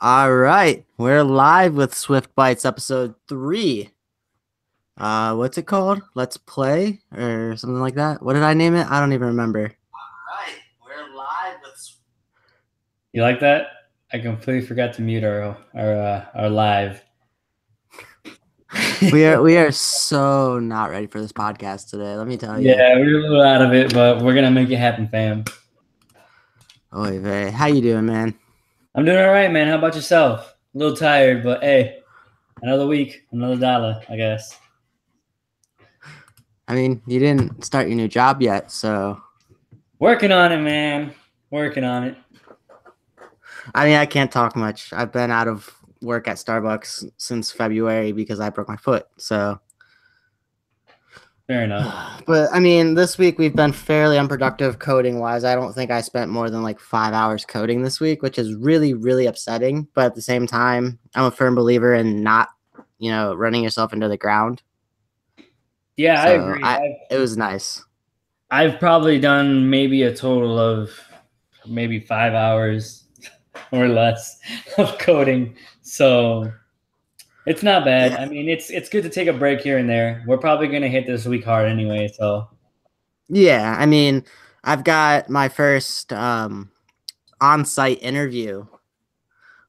All right, we're live with Swift Bites episode three. Uh, what's it called? Let's play or something like that. What did I name it? I don't even remember. All right, we're live with. You like that? I completely forgot to mute our our uh, our live. we are we are so not ready for this podcast today. Let me tell you. Yeah, we're a little out of it, but we're gonna make it happen, fam. Oy vey. How you doing, man? I'm doing all right, man. How about yourself? A little tired, but hey, another week, another dollar, I guess. I mean, you didn't start your new job yet, so working on it, man. Working on it. I mean, I can't talk much. I've been out of work at Starbucks since February because I broke my foot. So Fair enough. But I mean, this week we've been fairly unproductive coding wise. I don't think I spent more than like five hours coding this week, which is really, really upsetting. But at the same time, I'm a firm believer in not, you know, running yourself into the ground. Yeah, so I agree. I, it was nice. I've probably done maybe a total of maybe five hours or less of coding. So it's not bad. Yeah. I mean, it's it's good to take a break here and there. We're probably gonna hit this week hard anyway, so yeah. I mean, I've got my first um, on-site interview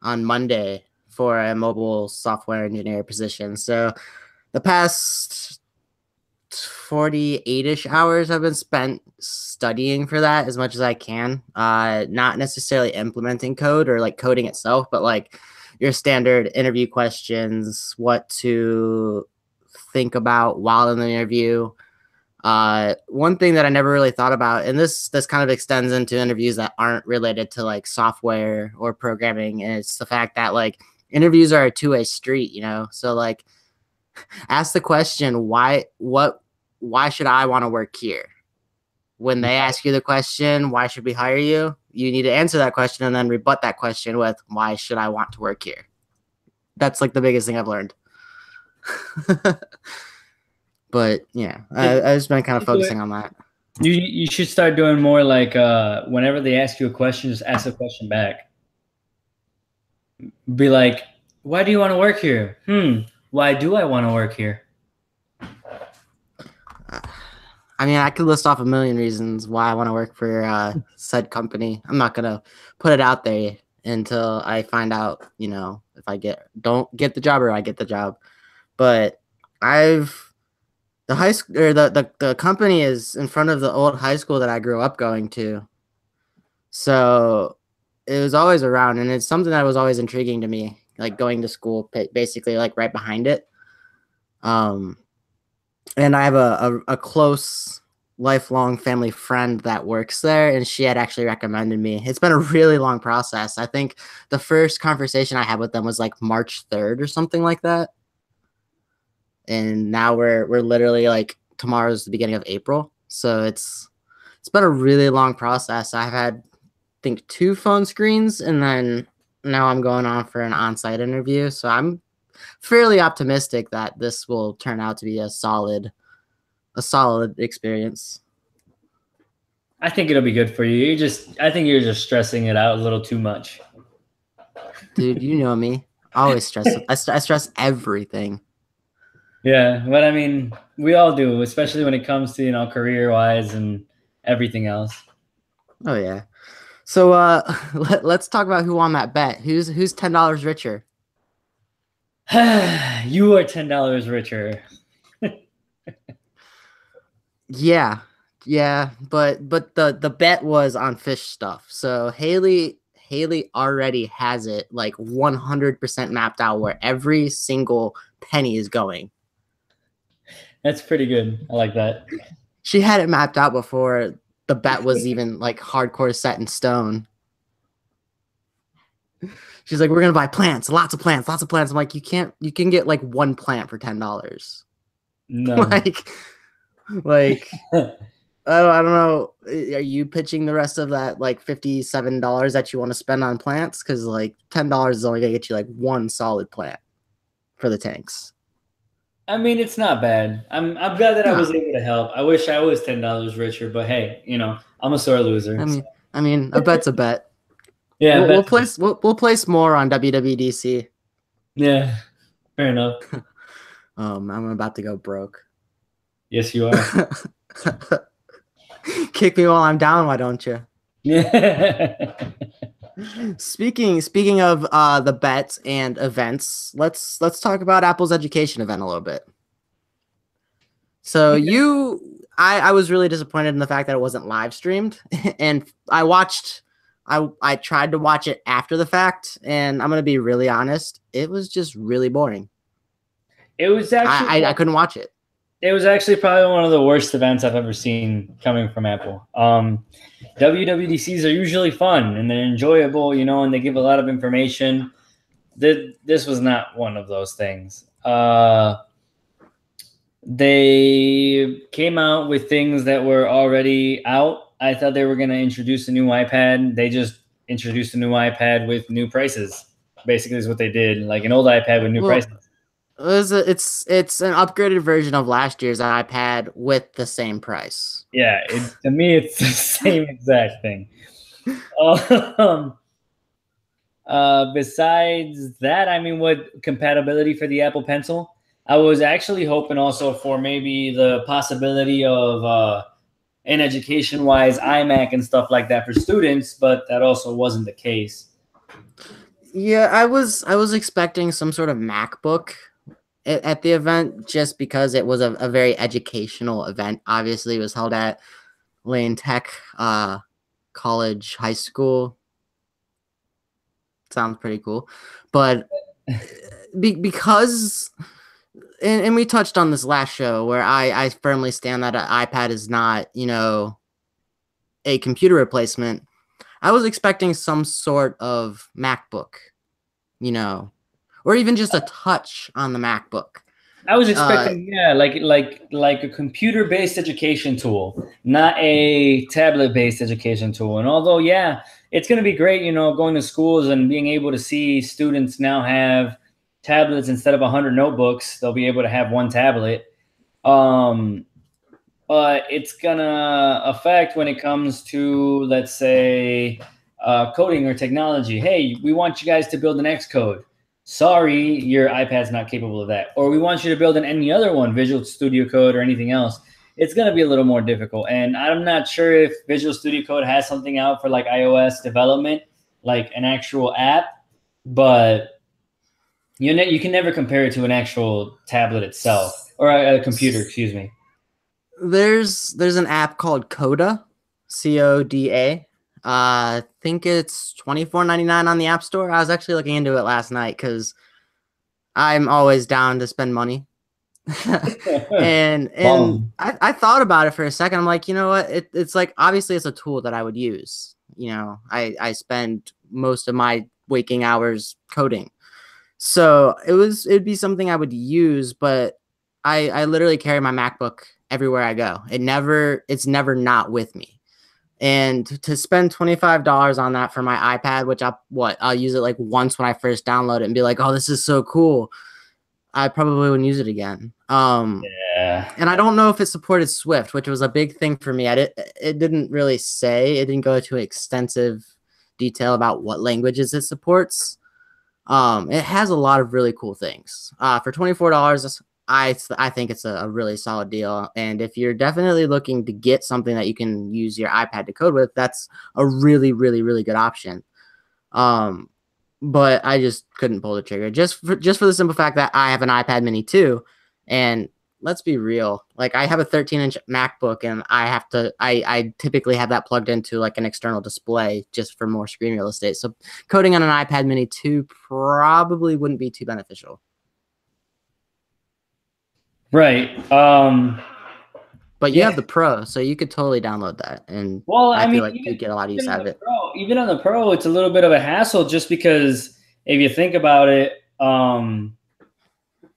on Monday for a mobile software engineer position. So the past 48ish hours have been spent studying for that as much as I can. Uh, not necessarily implementing code or like coding itself, but like your standard interview questions, what to think about while in the interview. Uh, one thing that I never really thought about, and this this kind of extends into interviews that aren't related to like software or programming, and it's the fact that like interviews are a two way street, you know. So like, ask the question, why what why should I want to work here? When they ask you the question, why should we hire you? You need to answer that question and then rebut that question with why should I want to work here? That's like the biggest thing I've learned. but yeah, I, I've just been kind of focusing on that. You you should start doing more like uh, whenever they ask you a question, just ask a question back. Be like, why do you want to work here? Hmm. Why do I want to work here? I mean, I could list off a million reasons why I want to work for uh, said company. I'm not gonna put it out there until I find out, you know, if I get don't get the job or I get the job. But I've the high school or the, the the company is in front of the old high school that I grew up going to. So it was always around and it's something that was always intriguing to me, like going to school basically like right behind it. Um and I have a, a, a, close lifelong family friend that works there, and she had actually recommended me. It's been a really long process. I think the first conversation I had with them was like March 3rd or something like that. And now we're we're literally like tomorrow's the beginning of April. So it's it's been a really long process. I've had I think two phone screens and then now I'm going on for an on-site interview. So I'm fairly optimistic that this will turn out to be a solid a solid experience. I think it'll be good for you. You just I think you're just stressing it out a little too much. Dude, you know me. I always stress I, st- I stress everything. Yeah, but I mean, we all do, especially when it comes to, you know, career-wise and everything else. Oh yeah. So uh let, let's talk about who won that bet. Who's who's $10 richer? you are ten dollars richer. yeah, yeah, but but the the bet was on fish stuff. So Haley Haley already has it like 100% mapped out where every single penny is going. That's pretty good. I like that. She had it mapped out before the bet was even like hardcore set in stone. She's like, we're gonna buy plants, lots of plants, lots of plants. I'm like, you can't, you can get like one plant for ten dollars. No, like, like, I don't, I don't know. Eh, are you pitching the rest of that like fifty seven dollars that you want to spend on plants? Because like ten dollars is only gonna get you like one solid plant for the tanks. I mean, it's not bad. I'm I'm glad that no. I was able to help. I wish I was ten dollars richer, but hey, you know, I'm a sore loser. I mean, so. I mean, a bet's a bet. Yeah, we'll, we'll place we'll, we'll place more on WWDC. Yeah, fair enough. Um, I'm about to go broke. Yes, you are. Kick me while I'm down, why don't you? yeah. Speaking speaking of uh the bets and events, let's let's talk about Apple's education event a little bit. So you I I was really disappointed in the fact that it wasn't live streamed and I watched I I tried to watch it after the fact and I'm going to be really honest, it was just really boring. It was actually I, I I couldn't watch it. it was actually probably one of the worst events I've ever seen coming from Apple. Um, WWDCs are usually fun and they're enjoyable, you know, and they give a lot of information. Th- This was not one of those things. Uh, they came out with things that were already out. I thought they were going to introduce a new iPad. They just introduced a new iPad with new prices. Basically, is what they did, like an old iPad with new Well, prices. It was a, it's it's an upgraded version of last year's iPad with the same price. Yeah, it, to me, it's the same exact thing. Um, uh, besides that, I mean, what compatibility for the Apple Pencil? I was actually hoping also for maybe the possibility of uh, an education-wise iMac and stuff like that for students, but that also wasn't the case. Yeah, I was I was expecting some sort of MacBook at, at the event just because it was a, a very educational event. Obviously, it was held at Lane Tech uh, College High School. Sounds pretty cool, but be, because and, and we touched on this last show where I I firmly stand that an iPad is not you know a computer replacement. I was expecting some sort of MacBook, you know, or even just a touch on the MacBook. I was uh, expecting, yeah, like like like a computer-based education tool, not a tablet-based education tool. And although, yeah, it's going to be great, you know, going to schools and being able to see students now have tablets instead of 100 notebooks, they'll be able to have one tablet. Um, but it's gonna affect when it comes to, let's say, uh, coding or technology. Hey, we want you guys to build an Xcode sorry, your iPad's not capable of that. Or we want you to build in any other one, Visual Studio Code or anything else. It's going to be a little more difficult. And I'm not sure if Visual Studio Code has something out for like iOS development, like an actual app, but you ne- you can never compare it to an actual tablet itself or a, a computer, excuse me. There's there's an app called Coda, C O D A. Uh, I think it's twenty four ninety nine on the App Store. I was actually looking into it last night because I'm always down to spend money. and and. I, I thought about it for a second. I'm like, you know what? It, it's like obviously it's a tool that I would use. You know, I I spend most of my waking hours coding, so it was it'd be something I would use. But I I literally carry my MacBook everywhere I go. It never it's never not with me. And to spend twenty five dollars on that for my iPad, which I what I'll use it like once when I first download it and be like, oh, this is so cool. I probably wouldn't use it again. Um, Yeah. and I don't know if it supported Swift, which was a big thing for me. I did, it didn't really say. It didn't go into extensive detail about what languages it supports. Um, it has a lot of really cool things. Uh, for twenty four dollars, I I think it's a, a really solid deal. And if you're definitely looking to get something that you can use your iPad to code with, that's a really really really good option. Um, but I just couldn't pull the trigger just for just for the simple fact that I have an iPad Mini too, and let's be real, like I have a 13 inch MacBook and I have to I I typically have that plugged into like an external display just for more screen real estate. So coding on an iPad Mini 2 probably wouldn't be too beneficial. Right. Um, But you Yeah. have the Pro, so you could totally download that, and well, I, I, feel mean, like even- you'd get a lot of use out of it. Pro, even on the Pro, it's a little bit of a hassle just because if you think about it, um,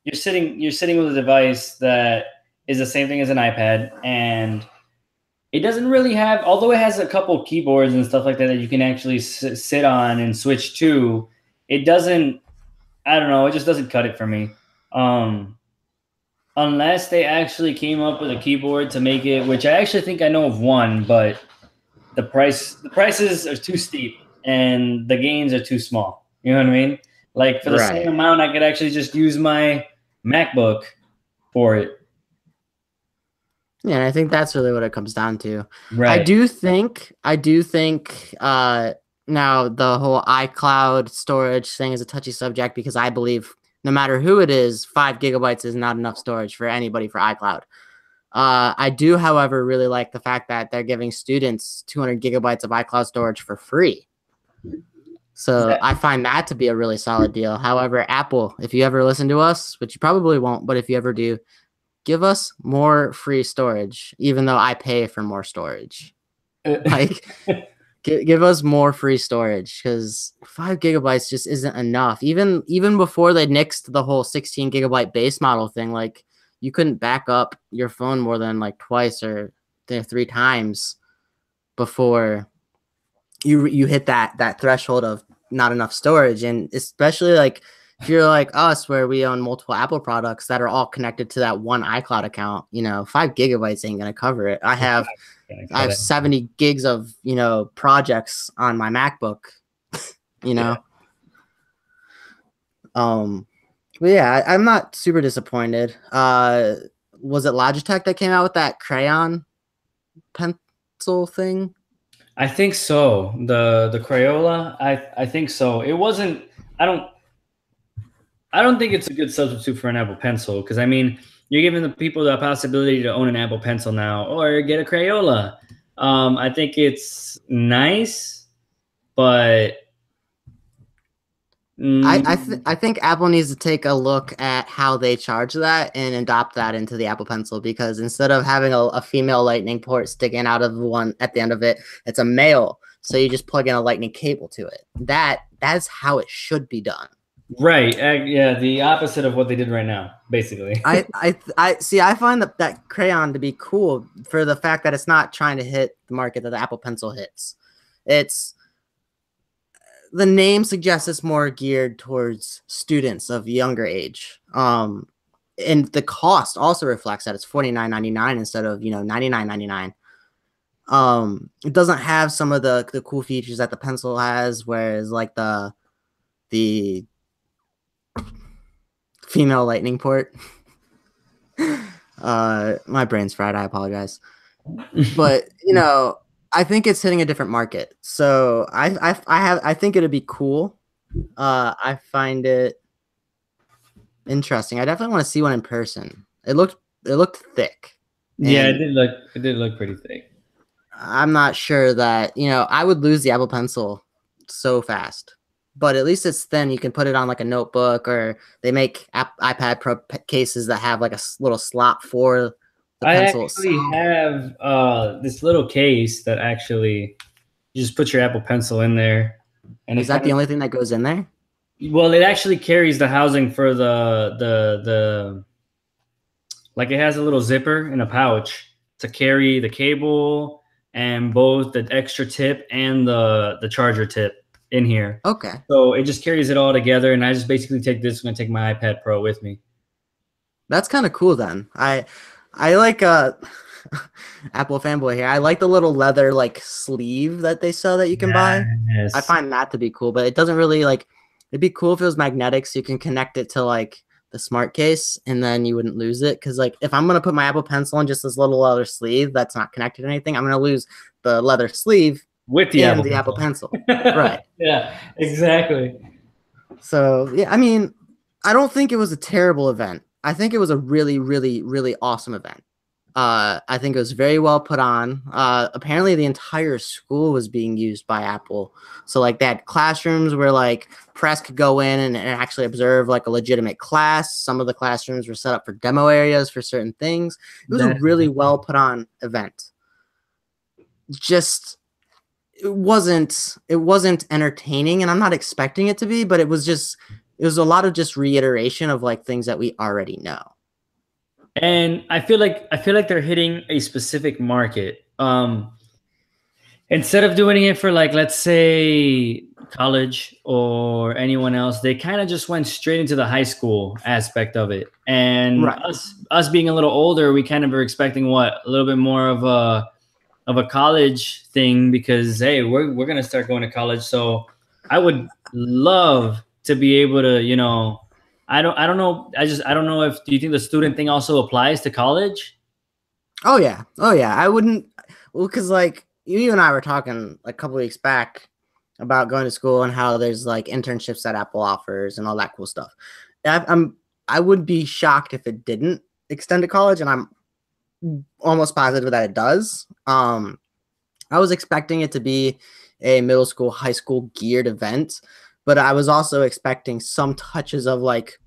you're sitting you're sitting with a device that is the same thing as an iPad, and it doesn't really have, although it has a couple keyboards and stuff like that that you can actually s- sit on and switch to. It doesn't. I don't know. It just doesn't cut it for me. Um, unless they actually came up with a keyboard to make it, which I actually think I know of one, but the price the prices are too steep. and the gains are too small. You know what I mean? Like for the Right. same amount, I could actually just use my MacBook for it. Yeah, and I think that's really what it comes down to. Right. I do think I do think uh now the whole iCloud storage thing is a touchy subject because I believe no matter who it is, five gigabytes is not enough storage for anybody for iCloud. Uh, I do, however, really like the fact that they're giving students 200 gigabytes of iCloud storage for free. So Yeah. I find that to be a really solid deal. However, Apple, if you ever listen to us, which you probably won't, but if you ever do, give us more free storage, even though I pay for more storage like gi- give us more free storage because five gigabytes just isn't enough even even before they nixed the whole 16 gigabyte base model thing like you couldn't back up your phone more than like twice or three times before you you hit that that threshold of not enough storage and especially like if you're like us where we own multiple apple products that are all connected to that one icloud account you know five gigabytes ain't gonna cover it i have I have 70 gigs of, you know, projects on my MacBook, you know. Um but yeah, I, I'm not super disappointed. Uh was it Logitech that came out with that crayon pencil thing? I think so. The the Crayola, I I think so. It wasn't. I don't. I don't think it's a good substitute for an Apple Pencil because I mean you're giving the people the possibility to own an Apple Pencil now or get a Crayola. Um, I think it's nice, but I I, Mm, th- I think Apple needs to take a look at how they charge that and adopt that into the Apple Pencil because instead of having a, a female lightning port sticking out of one at the end of it, it's a male. So you just plug in a lightning cable to it. That that's how it should be done. right. Uh, yeah, the opposite of what they did right now, basically. I, I I see. I find that that crayon to be cool for the fact that it's not trying to hit the market that the Apple Pencil hits. It's the name suggests it's more geared towards students of younger age. Um, and the cost also reflects that it's forty nine ninety nine instead of you know ninety nine ninety nine. Um, it doesn't have some of the the cool features that the pencil has, whereas like the the female lightning port. uh, my brain's fried. I apologize, but you know, I think it's hitting a different market. So I, I, I have, I think it'd be cool. Uh, I find it interesting. I definitely want to see one in person. It looked, it looked thick. yeah, it did look. It did look pretty thick. I'm not sure that you know I would lose the Apple Pencil so fast, but at least it's thin. You can put it on like a notebook, or they make app- iPad Pro cases that have like a s- little slot for I actually have uh, this little case that actually you just put your Apple Pencil in there, and Is that the kinda- only thing that goes in there? Well, it actually carries the housing for the the the like it has a little zipper in a pouch to carry the cable and both the extra tip and the the charger tip in here. Okay, So it just carries it all together, and I just basically take this. I'm gonna take my iPad Pro with me. that's kind of cool. Then I, I like uh, Apple fanboy here. I like the little leather like sleeve that they sell that you can buy. I find that to be cool, but it doesn't really like. It'd be cool if it was magnetic, so you can connect it to like the smart case, and then you wouldn't lose it. Because like, if I'm gonna put my Apple Pencil in just this little leather sleeve that's not connected to anything, I'm gonna lose the leather sleeve with the and Apple the Apple. Pencil. Right. Yeah. Exactly. So yeah, I mean, I don't think it was a terrible event. I think it was a really, really, really awesome event. Uh, I think it was very well put on. Uh, apparently, the entire school was being used by Apple. So like they had classrooms where like press could go in and, and actually observe like a legitimate class. Some of the classrooms were set up for demo areas for certain things. It was a really well put on event. Just it wasn't it wasn't entertaining and I'm not expecting it to be, but it was just it was a lot of just reiteration of like things that we already know. and i feel like i feel like they're hitting a specific market um instead of doing it for like let's say college or anyone else they kind of just went straight into the high school aspect of it and Right. us us being a little older we kind of were expecting what a little bit more of a of a college thing because hey, we're we're gonna start going to college. So I would love to be able to, you know, I don't I don't know. I just I don't know if do you think the student thing also applies to college? Oh yeah, oh yeah. I wouldn't well because like you and I were talking a couple weeks back about going to school and how there's like internships that Apple offers and all that cool stuff. I, I'm I would be shocked if it didn't extend to college, and I'm almost positive that it does. Um, I was expecting it to be a middle school, high school geared event, but I was also expecting some touches of like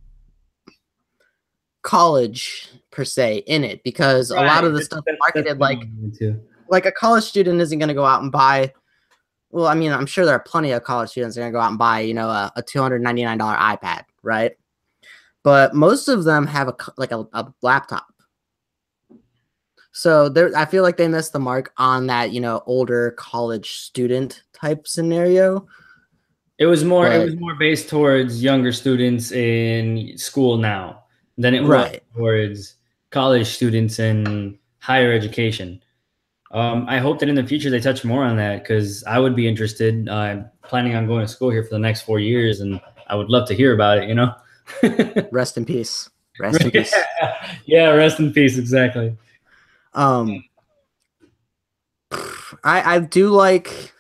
college per se in it because right. a lot of the stuff marketed like like a college student isn't going to go out and buy well i mean i'm sure there are plenty of college students that are going to go out and buy you know a, a $299 ipad right but most of them have a like a, a laptop so there, I feel like they missed the mark on that, you know, older college student type scenario. It was more, but, it was more based towards younger students in school now than it right. was towards college students in higher education. Um, I hope that in the future they touch more on that because I would be interested. I'm uh, planning on going to school here for the next four years, and I would love to hear about it. You know. rest in peace. Rest in peace. yeah, rest in peace. Exactly. Um, I I do like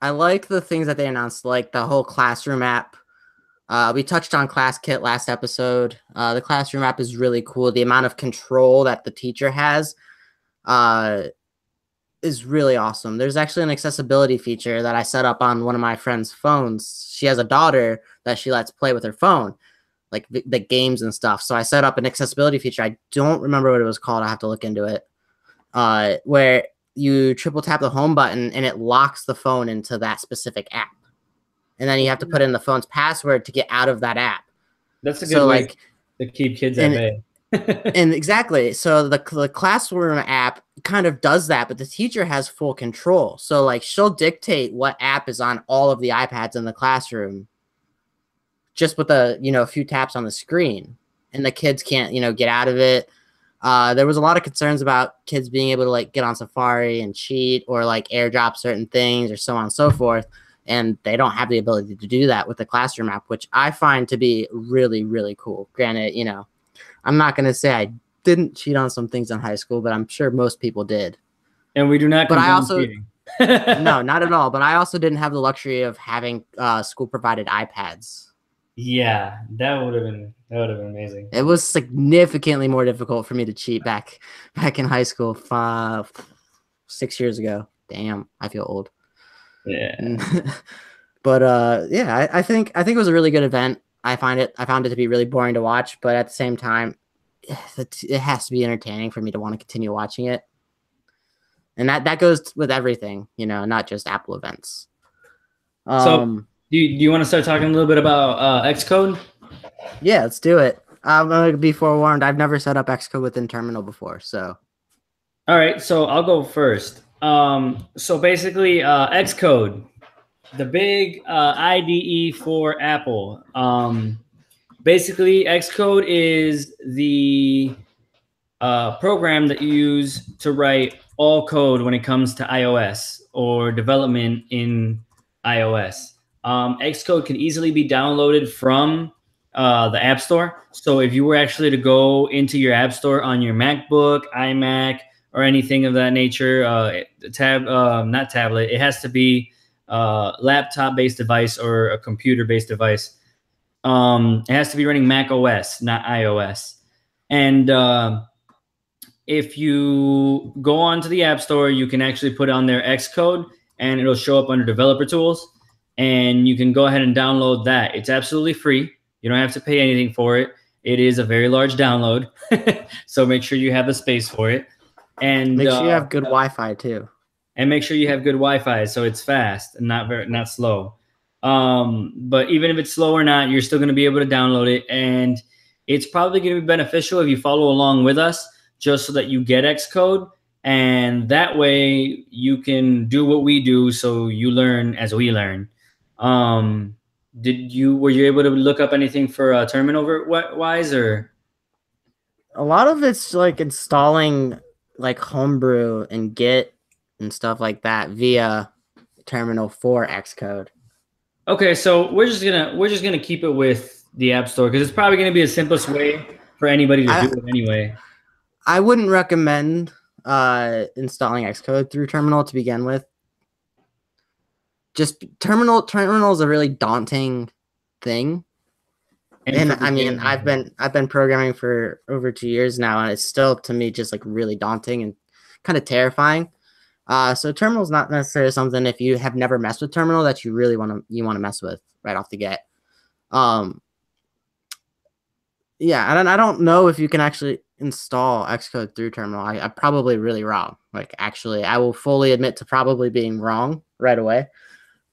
I like the things that they announced, like the whole classroom app. Uh, we touched on ClassKit last episode. Uh, the classroom app is really cool. The amount of control that the teacher has uh, is really awesome. There's actually an accessibility feature that I set up on one of my friend's phones. She has a daughter that she lets play with her phone, like the games and stuff. So I set up an accessibility feature. I don't remember what it was called. I have to look into it uh, where you triple tap the home button and it locks the phone into that specific app. And then you have to put in the phone's password to get out of that app. That's a good so, way like, to keep kids at bay. and exactly. So the, the classroom app kind of does that, but the teacher has full control. So like she'll dictate what app is on all of the iPads in the classroom just with a, you know, a few taps on the screen. And the kids can't, you know, get out of it. Uh, there was a lot of concerns about kids being able to like get on Safari and cheat or like airdrop certain things or so on and so forth. And they don't have the ability to do that with the classroom app, which I find to be really, really cool. Granted, you know, I'm not going to say I didn't cheat on some things in high school, but I'm sure most people did. And we do not. But I also, no, not at all. But I also didn't have the luxury of having uh, school provided iPads. Yeah, that would have been that would have been amazing. It was significantly more difficult for me to cheat back back in high school five six years ago. Damn, I feel old. Yeah. but uh yeah, I, I think I think it was a really good event. I find it I found it to be really boring to watch, but at the same time, it has to be entertaining for me to want to continue watching it. And that that goes with everything, you know, not just Apple events. Um, so do you, do you want to start talking a little bit about uh, Xcode? Yeah, let's do it. I'm gonna be forewarned. I've never set up Xcode within Terminal before, so. All right, so I'll go first. Um, so basically, uh, Xcode, the big uh, IDE for Apple. Um, basically, Xcode is the uh, program that you use to write all code when it comes to iOS or development in iOS. Um, Xcode can easily be downloaded from uh, the App Store. So if you were actually to go into your App Store on your MacBook, iMac, or anything of that nature, uh, tab, uh, not tablet, it has to be a uh, laptop-based device or a computer-based device. Um, it has to be running Mac OS, not iOS. And uh, if you go onto the App Store, you can actually put on their Xcode, and it'll show up under Developer Tools and you can go ahead and download that. It's absolutely free. You don't have to pay anything for it. It is a very large download, so make sure you have the space for it. And make sure uh, you have good Wi-Fi too. And make sure you have good Wi-Fi so it's fast and not very not slow. Um, but even if it's slow or not, you're still going to be able to download it, and it's probably going to be beneficial if you follow along with us, just so that you get Xcode and that way you can do what we do so you learn as we learn um, did you were you able to look up anything for uh, terminal wise or? A lot of it's like installing like homebrew and Git and stuff like that via terminal for Xcode. Okay, so we're just gonna we're just gonna keep it with the App Store because it's probably gonna be the simplest way for anybody to I- do it anyway. I wouldn't recommend uh, installing Xcode through Terminal to begin with. Just Terminal Terminal is a really daunting thing, and for I mean I've been I've been programming for over two years now, and it's still to me just like really daunting and kind of terrifying. Uh, so Terminal is not necessarily something if you have never messed with Terminal that you really want to you want to mess with right off the get. Um, yeah, and I don't know if you can actually install Xcode through Terminal. I, I'm probably really wrong. Like, actually, I will fully admit to probably being wrong right away.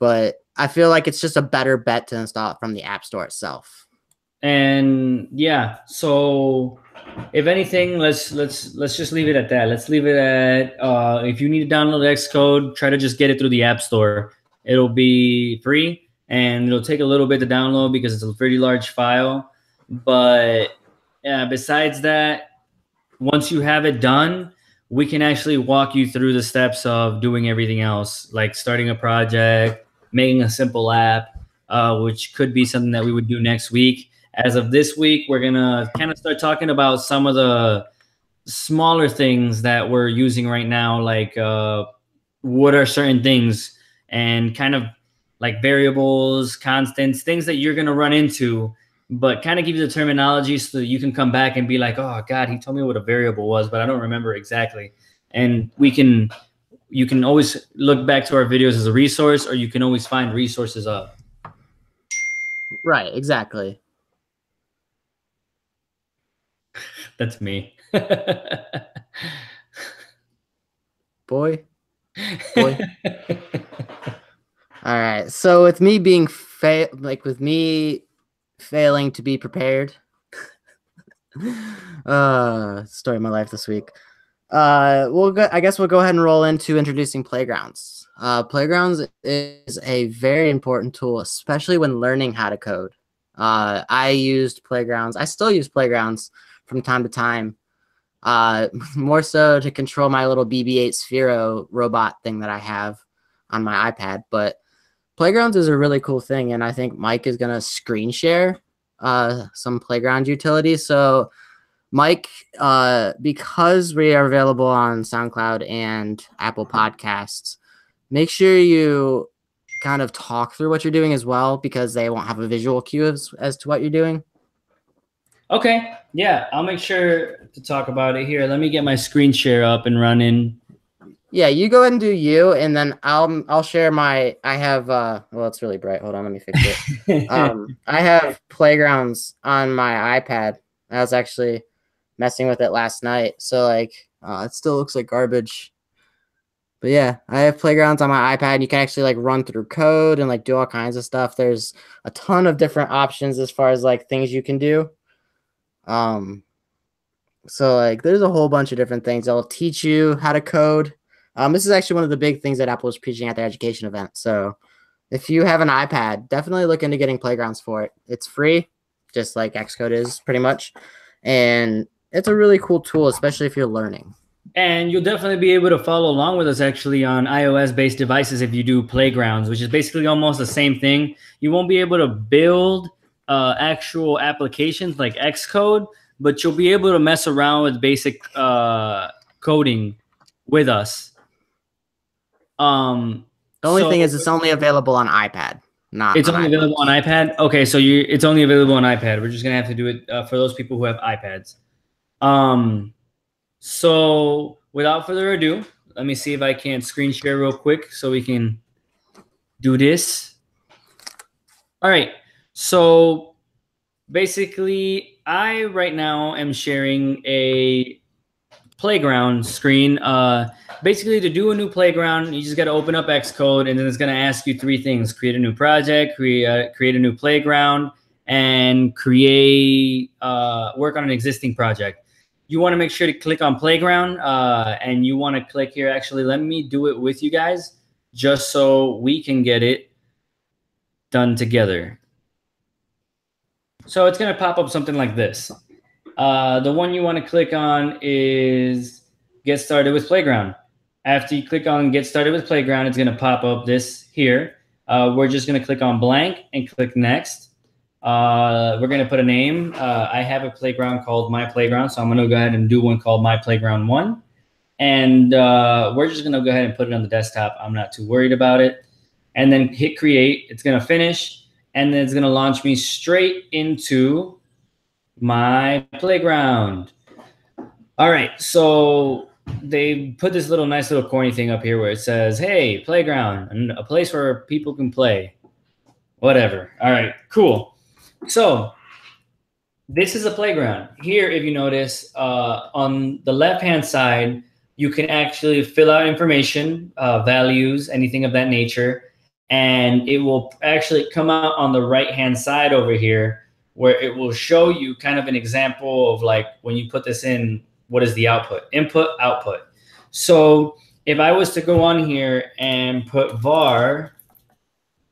But I feel like it's just a better bet to install it from the App Store itself. and yeah so if anything let's let's let's just leave it at that. Let's leave it at uh, if you need to download xcode try to just get it through the app store. It'll be free and it'll take a little bit to download because it's a pretty large file. But yeah besides that once you have it done we can actually walk you through the steps of doing everything else like starting a project making a simple app uh, which could be something that we would do next week as of this week, we're gonna kind of start talking about some of the smaller things that we're using right now, like uh, what are certain things and kind of like variables, constants, things that you're gonna run into, but kind of give you the terminology so that you can come back and be like, oh God, he told me what a variable was, but I don't remember exactly. And we can you can always look back to our videos as a resource, or you can always find resources up. Right, exactly. That's me. Boy. Boy. All right. So with me being fa- like with me failing to be prepared. uh story of my life this week. Uh we'll go I guess we'll go ahead and roll into introducing playgrounds. Uh playgrounds is a very important tool, especially when learning how to code. Uh I used playgrounds. I still use playgrounds from time to time. Uh more so to control my little BB-8 Sphero robot thing that I have on my iPad, but Playgrounds is a really cool thing, and I think Mike is gonna screen share uh, some playground utilities. So, Mike, uh, because we are available on SoundCloud and Apple Podcasts, make sure you kind of talk through what you're doing as well, because they won't have a visual cue as, as to what you're doing. Okay, yeah, I'll make sure to talk about it here. Let me get my screen share up and running. Yeah, you go ahead and do you, and then I'll I'll share my. I have uh, well, it's really bright. Hold on, let me fix it. um, I have playgrounds on my iPad. I was actually messing with it last night, so like, uh, it still looks like garbage. But yeah, I have playgrounds on my iPad. You can actually like run through code and like do all kinds of stuff. There's a ton of different options as far as like things you can do. Um, so like, there's a whole bunch of different things. They'll teach you how to code. Um, this is actually one of the big things that Apple is preaching at their education event. So if you have an iPad, definitely look into getting playgrounds for it. It's free, just like Xcode is pretty much. And it's a really cool tool, especially if you're learning. and you'll definitely be able to follow along with us actually on iOS based devices if you do playgrounds, which is basically almost the same thing. You won't be able to build uh, actual applications like Xcode, but you'll be able to mess around with basic uh, coding with us. Um, The only So- thing is, it's only available on iPad, not. It's on only iPhone. available on iPad. Okay, so you it's only available on iPad. We're just gonna have to do it uh, for those people who have iPads. Um, so without further ado, let me see if I can screen share real quick so we can do this. All right, so basically, I right now am sharing a playground screen. Uh, basically, to do a new playground, you just got to open up Xcode, and then it's going to ask you three things: create a new project, create uh, create a new playground, and create uh, work on an existing project. You want to make sure to click on playground, uh, and you want to click here. Actually, let me do it with you guys, just so we can get it done together. So it's going to pop up something like this. Uh, the one you want to click on is get started with playground. after you click on get started with playground, it's going to pop up this here. Uh, we're just going to click on blank and click next. Uh, we're to put a name. Uh, I have a playground called My Playground, so I'm to go ahead and do one called My Playground 1. And uh, we're just to go ahead and put it on the desktop. I'm not too worried about it. And then hit create. It's to finish, and then it's to launch me straight into my playground. All right, so they put this little nice little corny thing up here where it says, "Hey, playground, a place where people can play." Whatever. All right, cool. So this is a playground. Here, if you notice, uh, on the left-hand side, you can actually fill out information, uh, values, anything of that nature, and it will actually come out on the right-hand side over here where it will show you kind of an example of like when you put this in, what is the output? Input, output. So if I was to go on here and put var,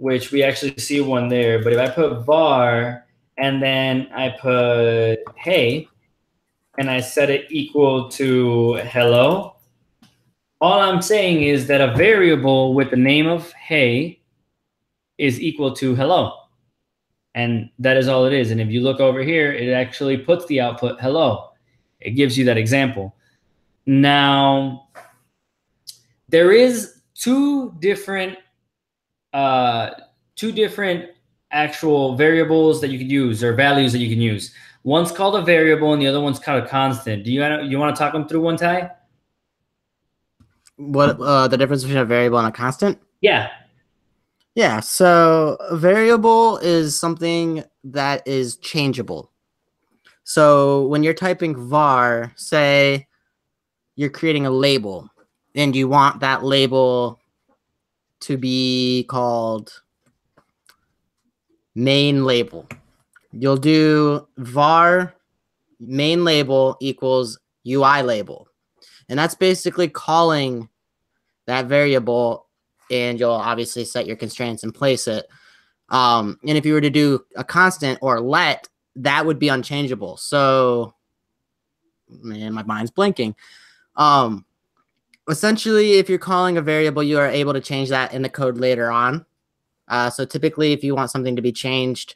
which we actually see one there, but if I put var and then I put hey, and I set it equal to hello, all I'm saying is that a variable with the name of hey is equal to hello. And that is all it is. And if you look over here, it actually puts the output hello. It gives you that example. Now, there is two different uh, two different actual variables that you can use or values that you can use. One's called a variable and the other one's called a constant. Do you you want to talk them through one, Ty? What uh, the difference between a variable and a constant? Yeah. Yeah, so a variable is something that is changeable. So when you're typing var, say you're creating a label and you want that label to be called main label. You'll do var main label equals UI label. And that's basically calling that variable and you'll obviously set your constraints and place it. Um, and if you were to do a constant or let, that would be unchangeable. So, man, my mind's blinking. Um, essentially, if you're calling a variable, you are able to change that in the code later on. Uh, so typically, if you want something to be changed,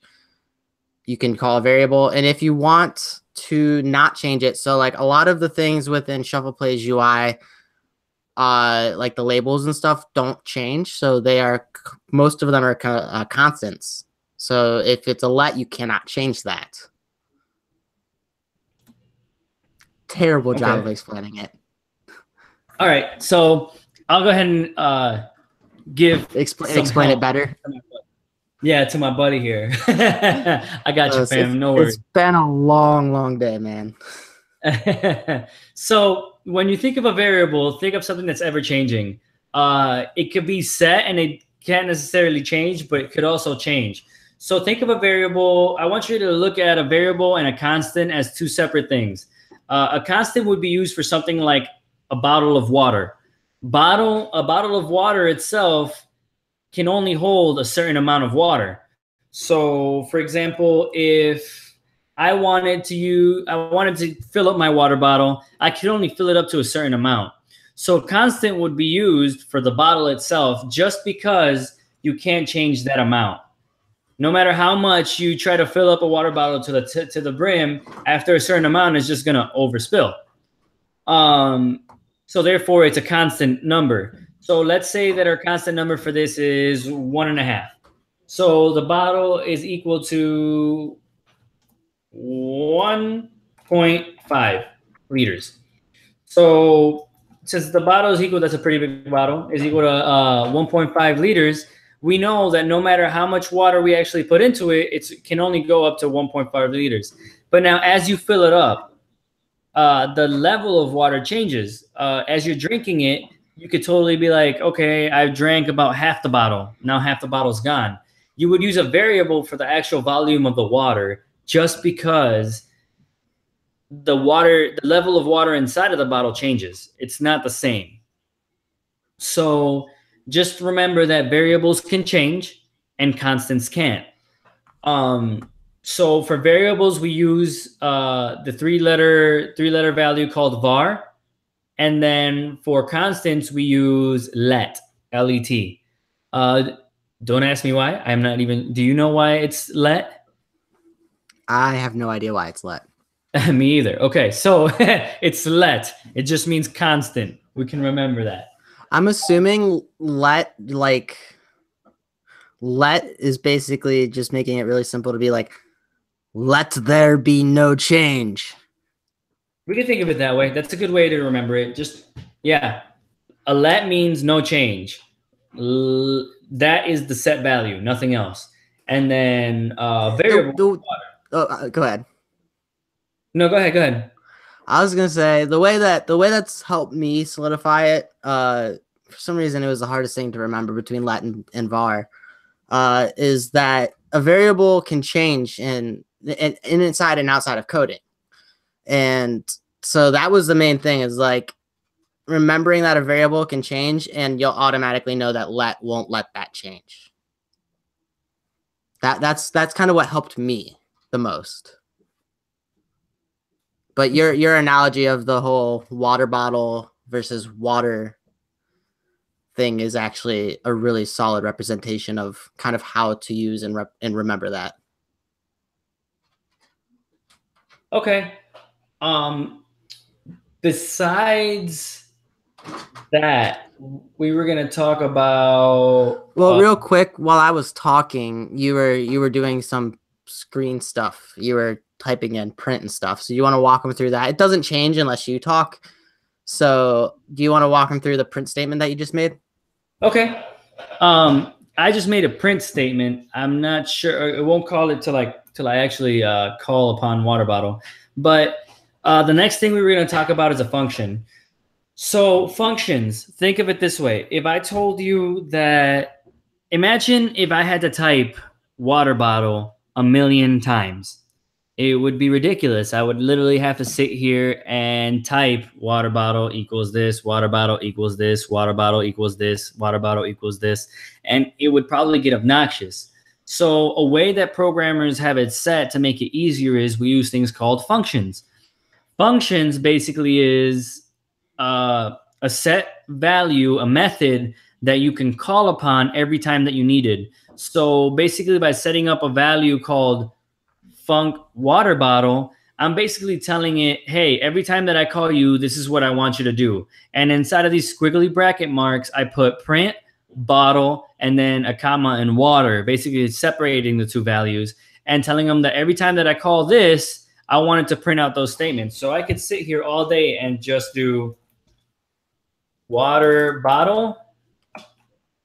you can call a variable. And if you want to not change it, so like a lot of the things within Shuffle Plays UI, uh like the labels and stuff don't change so they are most of them are uh, constants so if it's a let you cannot change that terrible okay. job of explaining it all right so i'll go ahead and uh give explain explain it better yeah to my buddy here i got uh, you fam no worries it's been a long long day man so when you think of a variable, think of something that's ever changing. Uh, it could be set and it can't necessarily change, but it could also change. So think of a variable. I want you to look at a variable and a constant as two separate things. Uh, a constant would be used for something like a bottle of water. Bottle a bottle of water itself can only hold a certain amount of water. So, for example, if I wanted to use, I wanted to fill up my water bottle. I could only fill it up to a certain amount. So constant would be used for the bottle itself just because you can't change that amount. No matter how much you try to fill up a water bottle to the t- to the brim, after a certain amount, it's just gonna overspill. Um, so therefore, it's a constant number. So let's say that our constant number for this is one and a half. So the bottle is equal to 1.5 liters. So since the bottle is equal, that's a pretty big bottle, is equal to uh, 1.5 liters, we know that no matter how much water we actually put into it, it can only go up to 1.5 liters. But now as you fill it up, uh, the level of water changes. Uh, as you're drinking it, you could totally be like, okay, I drank about half the bottle. Now half the bottle's gone. You would use a variable for the actual volume of the water just because the water, the level of water inside of the bottle changes. It's not the same. So just remember that variables can change and constants can't. Um, so for variables, we use uh, the three letter three letter value called var. And then for constants, we use let, L E T. Uh, don't ask me why. I'm not even. Do you know why it's let? I have no idea why it's let. me either. Okay, so it's let. It just means constant. We can remember that. I'm assuming let like let is basically just making it really simple to be like let there be no change. We can think of it that way. That's a good way to remember it. Just yeah, a let means no change. L- that is the set value, nothing else. And then uh, variable. Oh, uh, go ahead. No, go ahead. Go ahead. I was gonna say the way that the way that's helped me solidify it. Uh, for some reason, it was the hardest thing to remember between let and, and var. Uh, is that a variable can change in, in inside and outside of coding, and so that was the main thing. Is like remembering that a variable can change, and you'll automatically know that let won't let that change. That that's that's kind of what helped me the most. But your your analogy of the whole water bottle versus water thing is actually a really solid representation of kind of how to use and rep- and remember that. Okay. Um besides that, we were going to talk about Well, uh, real quick while I was talking, you were you were doing some screen stuff. You were typing in print and stuff. So you want to walk them through that. It doesn't change unless you talk. So do you want to walk them through the print statement that you just made? Okay. Um, I just made a print statement. I'm not sure. I won't call it to like till I actually uh, call upon water bottle. But uh, the next thing we were going to talk about is a function. So functions. Think of it this way: if I told you that, imagine if I had to type water bottle a million times it would be ridiculous. I would literally have to sit here and type water bottle equals this, water bottle equals this, water bottle equals this, water bottle equals this, and it would probably get obnoxious. So, a way that programmers have it set to make it easier is we use things called functions. Functions basically is uh, a set value, a method that you can call upon every time that you need it. So, basically, by setting up a value called func water bottle, I'm basically telling it, hey, every time that I call you, this is what I want you to do. And inside of these squiggly bracket marks, I put print, bottle, and then a comma and water, basically separating the two values and telling them that every time that I call this, I wanted to print out those statements. So I could sit here all day and just do water bottle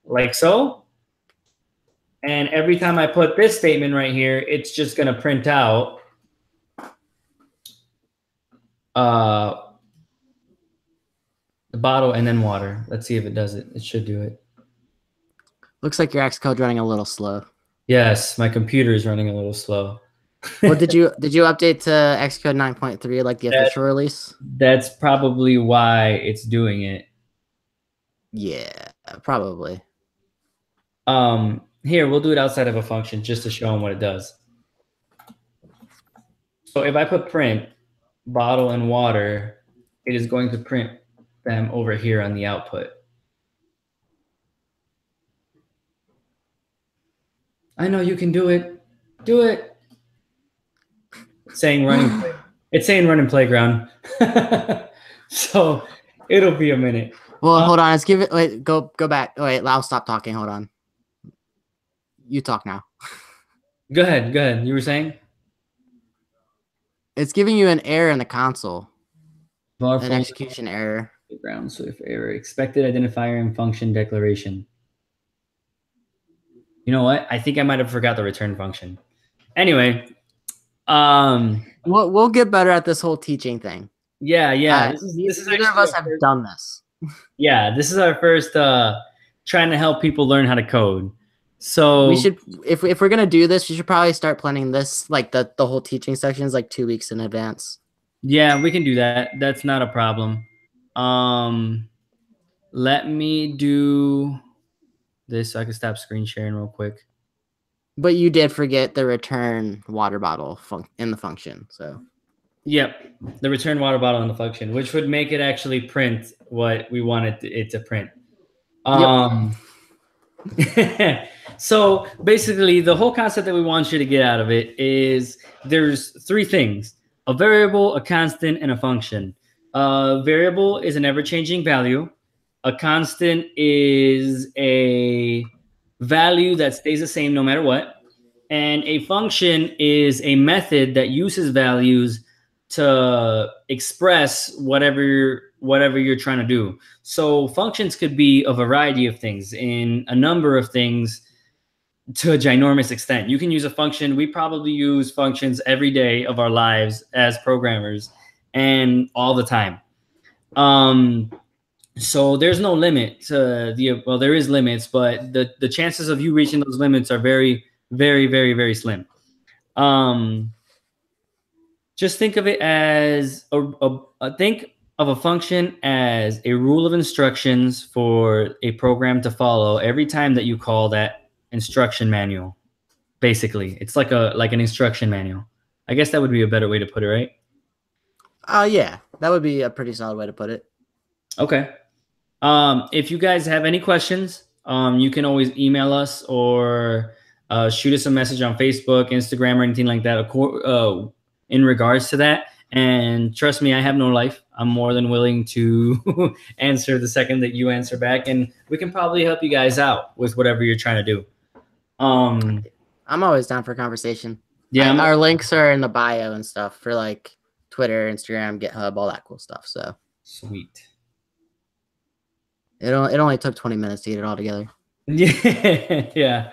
like so. And every time I put this statement right here, it's just going to print out uh, the bottle and then water. Let's see if it does it. It should do it. Looks like your Xcode running a little slow. Yes, my computer is running a little slow. well, did you did you update to Xcode 9.3 like the that, official release? That's probably why it's doing it. Yeah, probably. Um, here, we'll do it outside of a function just to show them what it does. So if I put print bottle and water, it is going to print them over here on the output. I know you can do it. Do it. It's saying running. It's saying running playground. so it'll be a minute. Well, uh, hold on. Let's give it. Wait, go go back. Wait, I'll stop talking. Hold on you talk now. go ahead. Go ahead. You were saying? It's giving you an error in the console. Bar an execution error. Ground Swift error. Expected identifier and function declaration. You know what? I think I might have forgot the return function. Anyway, um, we'll we'll get better at this whole teaching thing. Yeah, yeah. Uh, this is, this neither of us have first, done this. yeah, this is our first uh trying to help people learn how to code. So we should, if if we're gonna do this, we should probably start planning this like the the whole teaching sections like two weeks in advance. Yeah, we can do that. That's not a problem. Um, let me do this so I can stop screen sharing real quick. But you did forget the return water bottle fun- in the function, so. Yep, the return water bottle in the function, which would make it actually print what we wanted it to print. Um, yep. so basically, the whole concept that we want you to get out of it is there's three things: a variable, a constant, and a function. A variable is an ever-changing value. A constant is a value that stays the same no matter what. And a function is a method that uses values to express whatever whatever you're trying to do. So functions could be a variety of things in a number of things to a ginormous extent. You can use a function. We probably use functions every day of our lives as programmers and all the time. Um, so there's no limit to the well, there is limits, but the the chances of you reaching those limits are very, very, very, very slim. Um, just think of it as a, a, a, think of a function as a rule of instructions for a program to follow every time that you call that instruction manual basically. It's like a like an instruction manual. I guess that would be a better way to put it right? Uh yeah that would be a pretty solid way to put it. Okay um if you guys have any questions um you can always email us or uh, shoot us a message on facebook instagram or anything like that uh, in regards to that. And trust me, I have no life. I'm more than willing to answer the second that you answer back, and we can probably help you guys out with whatever you're trying to do. Um, I'm always down for conversation. Yeah, I, our links are in the bio and stuff for like Twitter, Instagram, GitHub, all that cool stuff. So sweet. It only, it only took 20 minutes to get it all together. Yeah, yeah.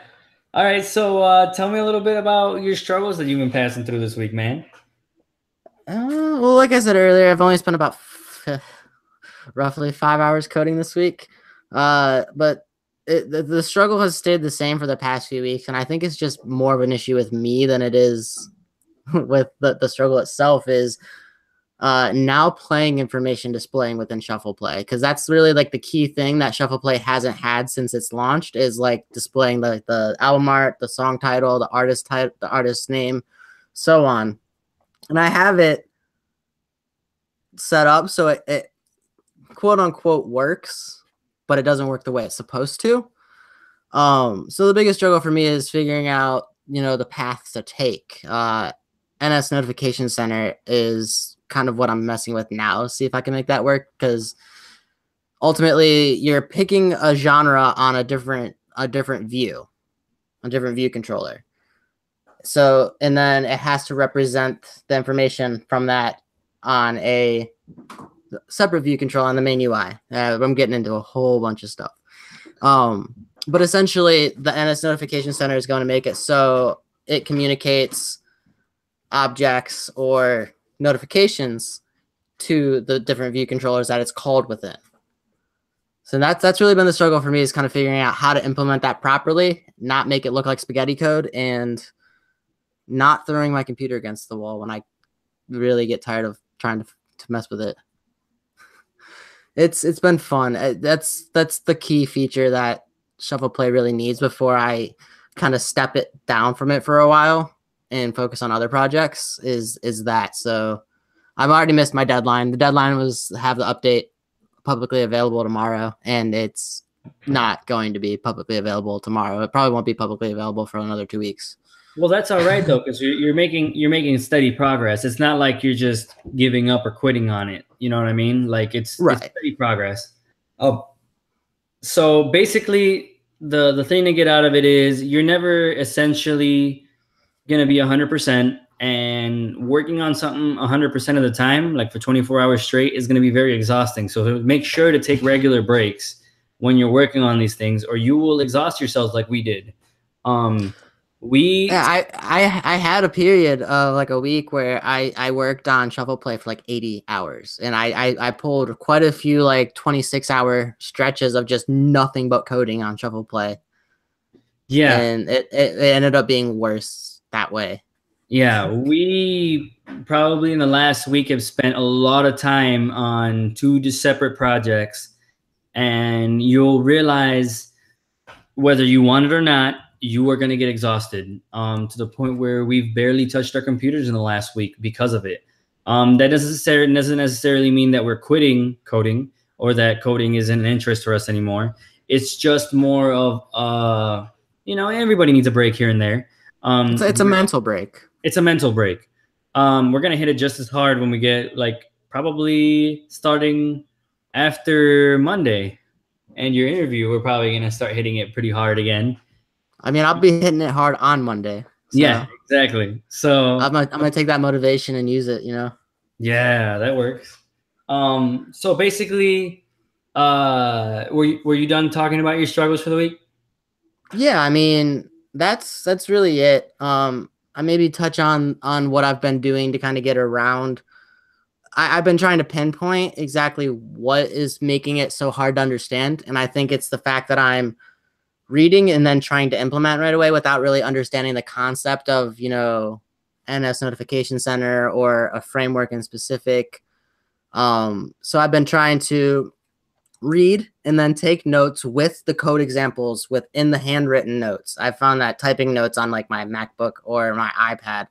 All right, so uh, tell me a little bit about your struggles that you've been passing through this week, man. Uh, well, like I said earlier, I've only spent about f- roughly five hours coding this week. Uh, but it, the, the struggle has stayed the same for the past few weeks, and I think it's just more of an issue with me than it is with the, the struggle itself. Is uh, now playing information displaying within Shuffle Play because that's really like the key thing that Shuffle Play hasn't had since it's launched is like displaying the the album art, the song title, the artist title, the artist's name, so on and I have it set up so it, it quote unquote works, but it doesn't work the way it's supposed to. Um, so the biggest struggle for me is figuring out, you know, the paths to take. Uh, NS Notification Center is kind of what I'm messing with now. See if I can make that work because ultimately you're picking a genre on a different a different view, a different view controller. So, and then it has to represent the information from that on a separate view control on the main UI. Uh, I'm getting into a whole bunch of stuff. Um, but essentially, the NS Notification Center is going to make it so it communicates objects or notifications to the different view controllers that it's called within. So that's that's really been the struggle for me is kind of figuring out how to implement that properly, not make it look like spaghetti code, and not throwing my computer against the wall when I really get tired of trying to, to mess with it. It's it's been fun. Uh, that's that's the key feature that Shuffle Play really needs before I kind of step it down from it for a while and focus on other projects is is that. So I've already missed my deadline. The deadline was have the update publicly available tomorrow and it's not going to be publicly available tomorrow. It probably won't be publicly available for another 2 weeks. Well, that's all right though, because you're, you're making you're making steady progress. It's not like you're just giving up or quitting on it. You know what I mean? Like it's, right. it's steady progress. Oh, so basically, the the thing to get out of it is you're never essentially gonna be hundred percent, and working on something hundred percent of the time, like for 24 hours straight, is gonna be very exhausting. So make sure to take regular breaks when you're working on these things, or you will exhaust yourselves like we did. Um, we yeah, I, I I had a period of like a week where I I worked on shuffle play for like 80 hours and I I, I pulled quite a few like 26 hour stretches of just nothing but coding on shuffle play. Yeah. And it, it, it ended up being worse that way. Yeah, we probably in the last week have spent a lot of time on two separate projects and you'll realize whether you want it or not you are going to get exhausted um, to the point where we've barely touched our computers in the last week because of it. Um, that doesn't necessarily doesn't necessarily mean that we're quitting coding or that coding isn't an interest for us anymore. It's just more of uh, you know, everybody needs a break here and there. Um, it's, it's a mental break. It's a mental break. Um, we're gonna hit it just as hard when we get like probably starting after Monday and your interview. We're probably gonna start hitting it pretty hard again. I mean, I'll be hitting it hard on Monday. So yeah, exactly. So I'm gonna, I'm gonna take that motivation and use it. You know. Yeah, that works. Um, so basically, uh, were you, were you done talking about your struggles for the week? Yeah, I mean that's that's really it. Um, I maybe touch on on what I've been doing to kind of get around. I, I've been trying to pinpoint exactly what is making it so hard to understand, and I think it's the fact that I'm reading and then trying to implement right away without really understanding the concept of you know NS Notification Center or a framework in specific. Um, so I've been trying to read and then take notes with the code examples within the handwritten notes. I found that typing notes on like my MacBook or my iPad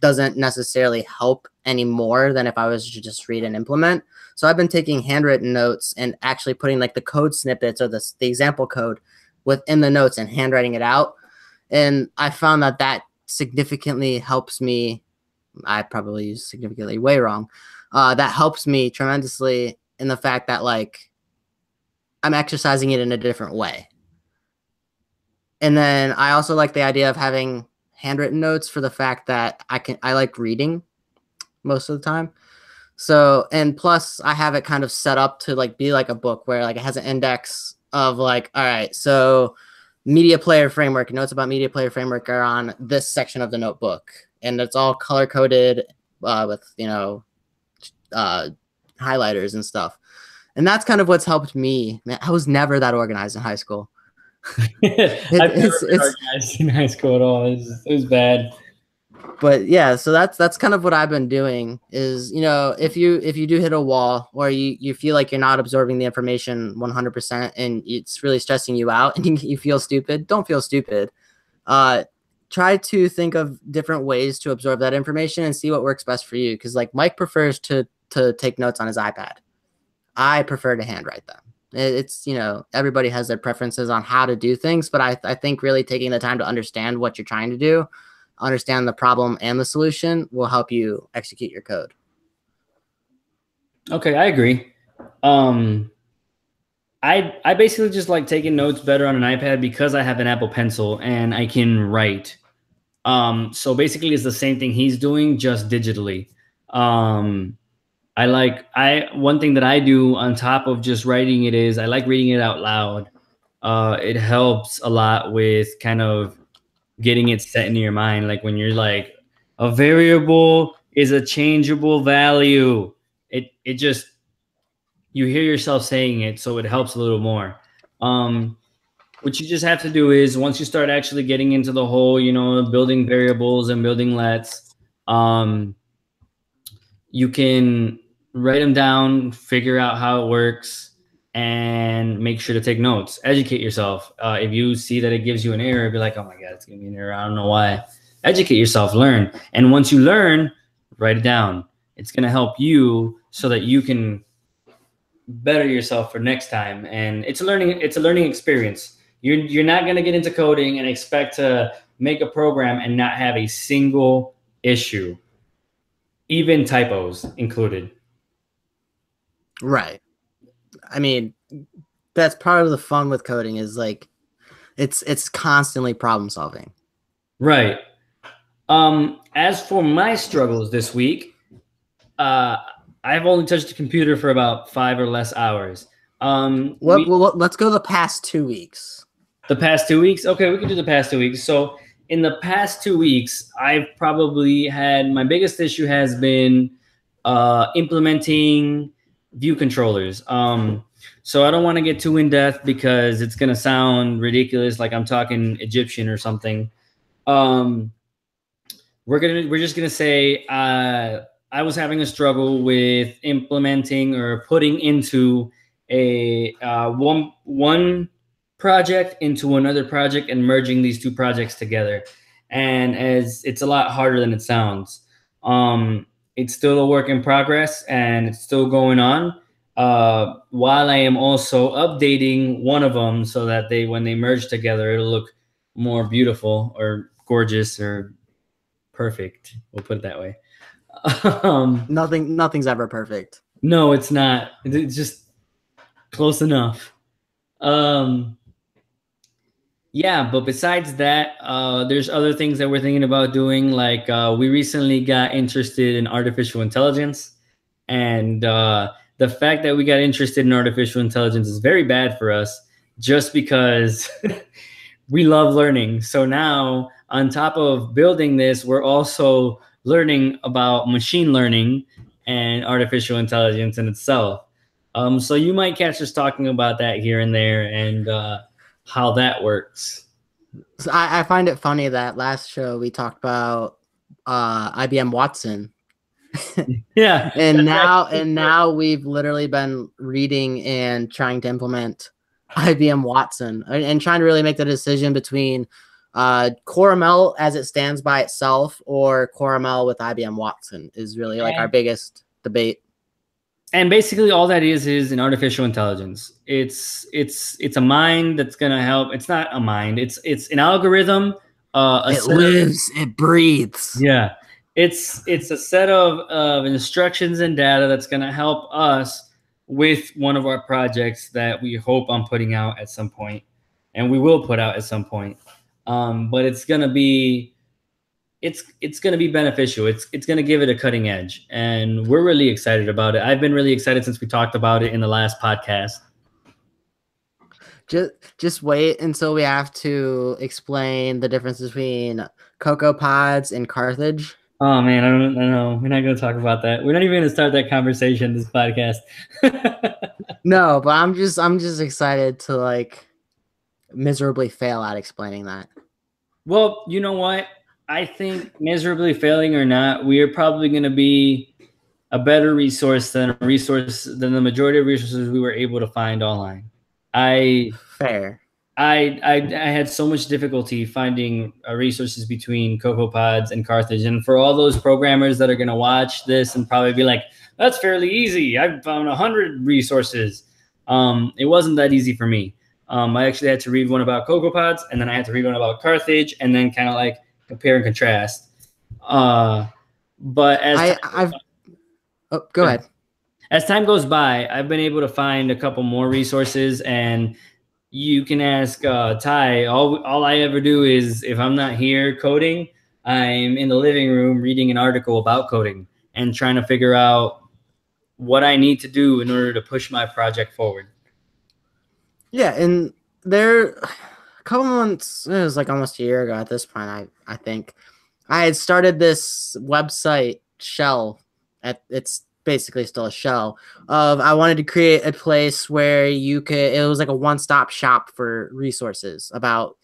doesn't necessarily help any more than if I was to just read and implement. So I've been taking handwritten notes and actually putting like the code snippets or the, the example code within the notes and handwriting it out. And I found that that significantly helps me. I probably use significantly way wrong. Uh, that helps me tremendously in the fact that like I'm exercising it in a different way. And then I also like the idea of having handwritten notes for the fact that I can I like reading most of the time. So and plus I have it kind of set up to like be like a book where like it has an index of like all right, so media player framework notes about media player framework are on this section of the notebook and it's all color coded uh, with you know uh, highlighters and stuff and that's kind of what's helped me. Man, I was never that organized in high school. it, I've never been organized in high school at all. It was, it was bad. But yeah, so that's that's kind of what I've been doing. Is you know if you if you do hit a wall or you you feel like you're not absorbing the information 100% and it's really stressing you out and you, you feel stupid, don't feel stupid. Uh, try to think of different ways to absorb that information and see what works best for you. Because like Mike prefers to to take notes on his iPad I prefer to handwrite them. It's, you know, everybody has their preferences on how to do things, but I, I think really taking the time to understand what you're trying to do, understand the problem and the solution will help you execute your code. Okay, I agree. Um, I I basically just like taking notes better on an iPad because I have an Apple Pencil and I can write. Um, so basically, it's the same thing he's doing, just digitally. Um, I like I one thing that I do on top of just writing it is I like reading it out loud. Uh, it helps a lot with kind of getting it set in your mind. Like when you're like a variable is a changeable value. It it just you hear yourself saying it, so it helps a little more. Um, what you just have to do is once you start actually getting into the whole, you know, building variables and building lets, um, you can write them down, figure out how it works, and make sure to take notes. Educate yourself. Uh, if you see that it gives you an error, be like, oh my God, it's giving me an error. I don't know why. Educate yourself, learn. And once you learn, write it down. It's going to help you so that you can better yourself for next time. And it's a learning, it's a learning experience. You're, you're not going to get into coding and expect to make a program and not have a single issue, even typos included. Right. I mean, that's part of the fun with coding is like it's it's constantly problem solving. Right. Um as for my struggles this week, uh I've only touched the computer for about 5 or less hours. Um what, we, well, let's go the past 2 weeks. The past 2 weeks? Okay, we can do the past 2 weeks. So in the past 2 weeks, I've probably had my biggest issue has been uh implementing view controllers. Um, so I don't want to get too in depth because it's gonna sound ridiculous, like I'm talking Egyptian or something. Um, we're gonna we're just gonna say uh, I was having a struggle with implementing or putting into a uh, one one project into another project and merging these two projects together. And as it's a lot harder than it sounds. Um, it's still a work in progress and it's still going on. Uh, while I am also updating one of them so that they, when they merge together, it'll look more beautiful or gorgeous or perfect. We'll put it that way. um, Nothing, nothing's ever perfect. No, it's not. It's just close enough. Um, yeah, but besides that, uh, there's other things that we're thinking about doing. Like uh, we recently got interested in artificial intelligence, and uh, the fact that we got interested in artificial intelligence is very bad for us, just because we love learning. So now, on top of building this, we're also learning about machine learning and artificial intelligence in itself. Um, so you might catch us talking about that here and there and uh, how that works. So I, I, find it funny that last show we talked about uh, IBM Watson. yeah, and now and now we've literally been reading and trying to implement IBM Watson and, and trying to really make the decision between uh, CoreML as it stands by itself or CoreML with IBM Watson is really like our biggest debate. And basically, all that is is an artificial intelligence. It's it's it's a mind that's gonna help. It's not a mind. It's it's an algorithm. Uh, it lives. It breathes. Yeah, it's it's a set of of instructions and data that's gonna help us with one of our projects that we hope i'm putting out at some point, and we will put out at some point. Um, but it's gonna be it's it's gonna be beneficial. It's it's gonna give it a cutting edge, and we're really excited about it. I've been really excited since we talked about it in the last podcast. Just just wait until we have to explain the difference between CocoaPods and Carthage. Oh man, I don't, I don't know. We're not going to talk about that. We're not even going to start that conversation this podcast. no, but I'm just I'm just excited to like miserably fail at explaining that. Well, you know what? I think miserably failing or not, we are probably going to be a better resource than a resource than the majority of resources we were able to find online. I fair. I, I, I had so much difficulty finding uh, resources between CocoaPods and Carthage, and for all those programmers that are going to watch this and probably be like, "That's fairly easy. I found a hundred resources." Um, it wasn't that easy for me. Um, I actually had to read one about CocoaPods, and then I had to read one about Carthage, and then kind of like compare and contrast. Uh, but as I, I've oh, go ahead. As time goes by, I've been able to find a couple more resources, and you can ask uh, Ty. All all I ever do is if I'm not here coding, I'm in the living room reading an article about coding and trying to figure out what I need to do in order to push my project forward. Yeah, and there a couple months it was like almost a year ago at this point, I I think. I had started this website shell at it's basically still a shell of I wanted to create a place where you could it was like a one-stop shop for resources about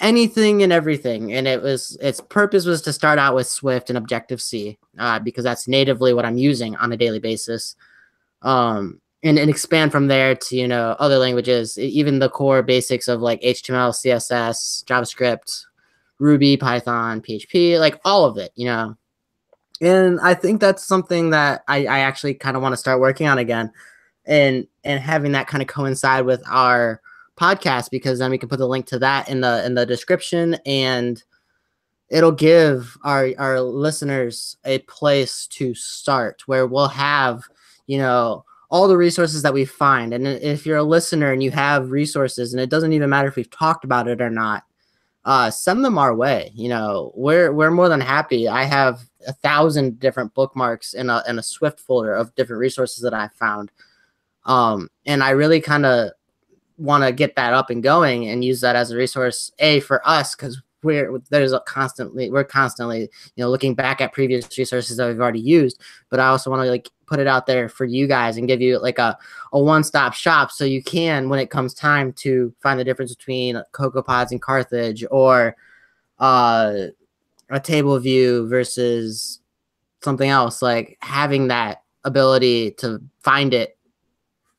anything and everything and it was its purpose was to start out with Swift and Objective C uh, because that's natively what I'm using on a daily basis um and, and expand from there to you know other languages even the core basics of like html css javascript ruby python php like all of it you know? And i think that's something that i, I actually kind of want to start working on again and and having that kind of coincide with our podcast because then we can put the link to that in the in the description and it'll give our our listeners a place to start where we'll have you know all the resources that we find. And if you're a listener and you have resources, and it doesn't even matter if we've talked about it or not, uh, send them our way. You know, we're we're more than happy. I have a thousand different bookmarks in a in a Swift folder of different resources that I found. Um, and I really kind of want to get that up and going and use that as a resource a for us because we're there's a constantly we're constantly you know looking back at previous resources that we've already used. But i also want to like put it out there for you guys and give you like a, a one-stop shop so you can when it comes time to find the difference between CocoaPods and Carthage or uh, a table view versus something else like having that ability to find it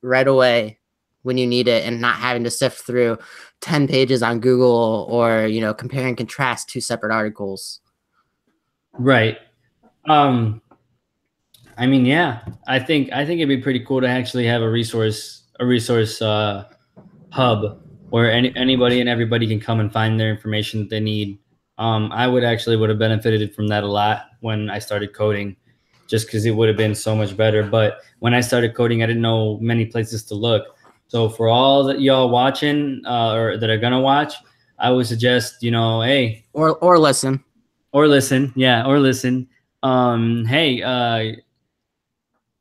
right away when you need it and not having to sift through 10 pages on Google or you know compare and contrast two separate articles right um I mean, yeah, I think I think it'd be pretty cool to actually have a resource a resource uh, hub where any, anybody and everybody can come and find their information that they need. Um, I would actually would have benefited from that a lot when I started coding, just because it would have been so much better. But when I started coding, I didn't know many places to look. So for all that y'all watching uh, or that are gonna watch, I would suggest you know, hey, or or listen, or listen, yeah, or listen. Um, hey, uh,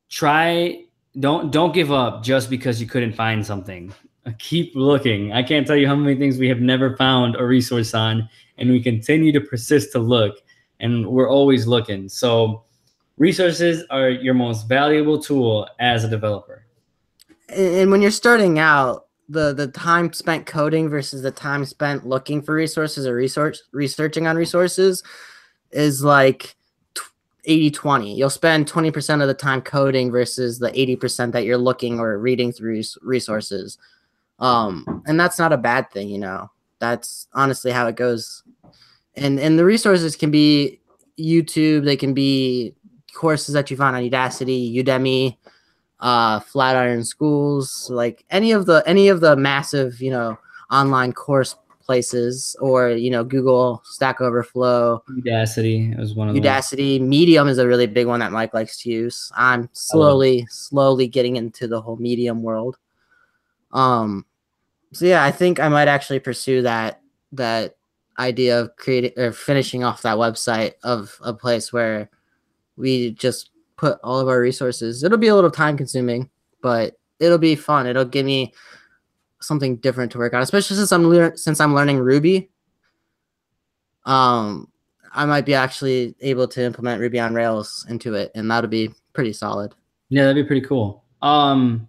try don't don't give up just because you couldn't find something. Keep looking. I can't tell you how many things we have never found a resource on, and we continue to persist to look, and we're always looking. So, resources are your most valuable tool as a developer. And when you're starting out, the the time spent coding versus the time spent looking for resources or resource researching on resources is like 80 20 you'll spend 20% of the time coding versus the 80% that you're looking or reading through resources. Um and that's not a bad thing you know. That's honestly how it goes. And and the resources can be youtube they can be courses that you find on udacity udemy uh flatiron schools like any of the any of the massive you know online course places or you know google stack overflow. Udacity is one of udacity them. medium is a really big one that mike likes to use. I'm slowly slowly getting into the whole medium world. Um so yeah i think i might actually pursue that that idea of creating or finishing off that website of a place where we just put all of our resources it'll be a little time consuming but it'll be fun it'll give me something different to work on, especially since I'm le- since I'm learning Ruby. Um, I might be actually able to implement Ruby on Rails into it, and that'll be pretty solid. Yeah, that'd be pretty cool. Um,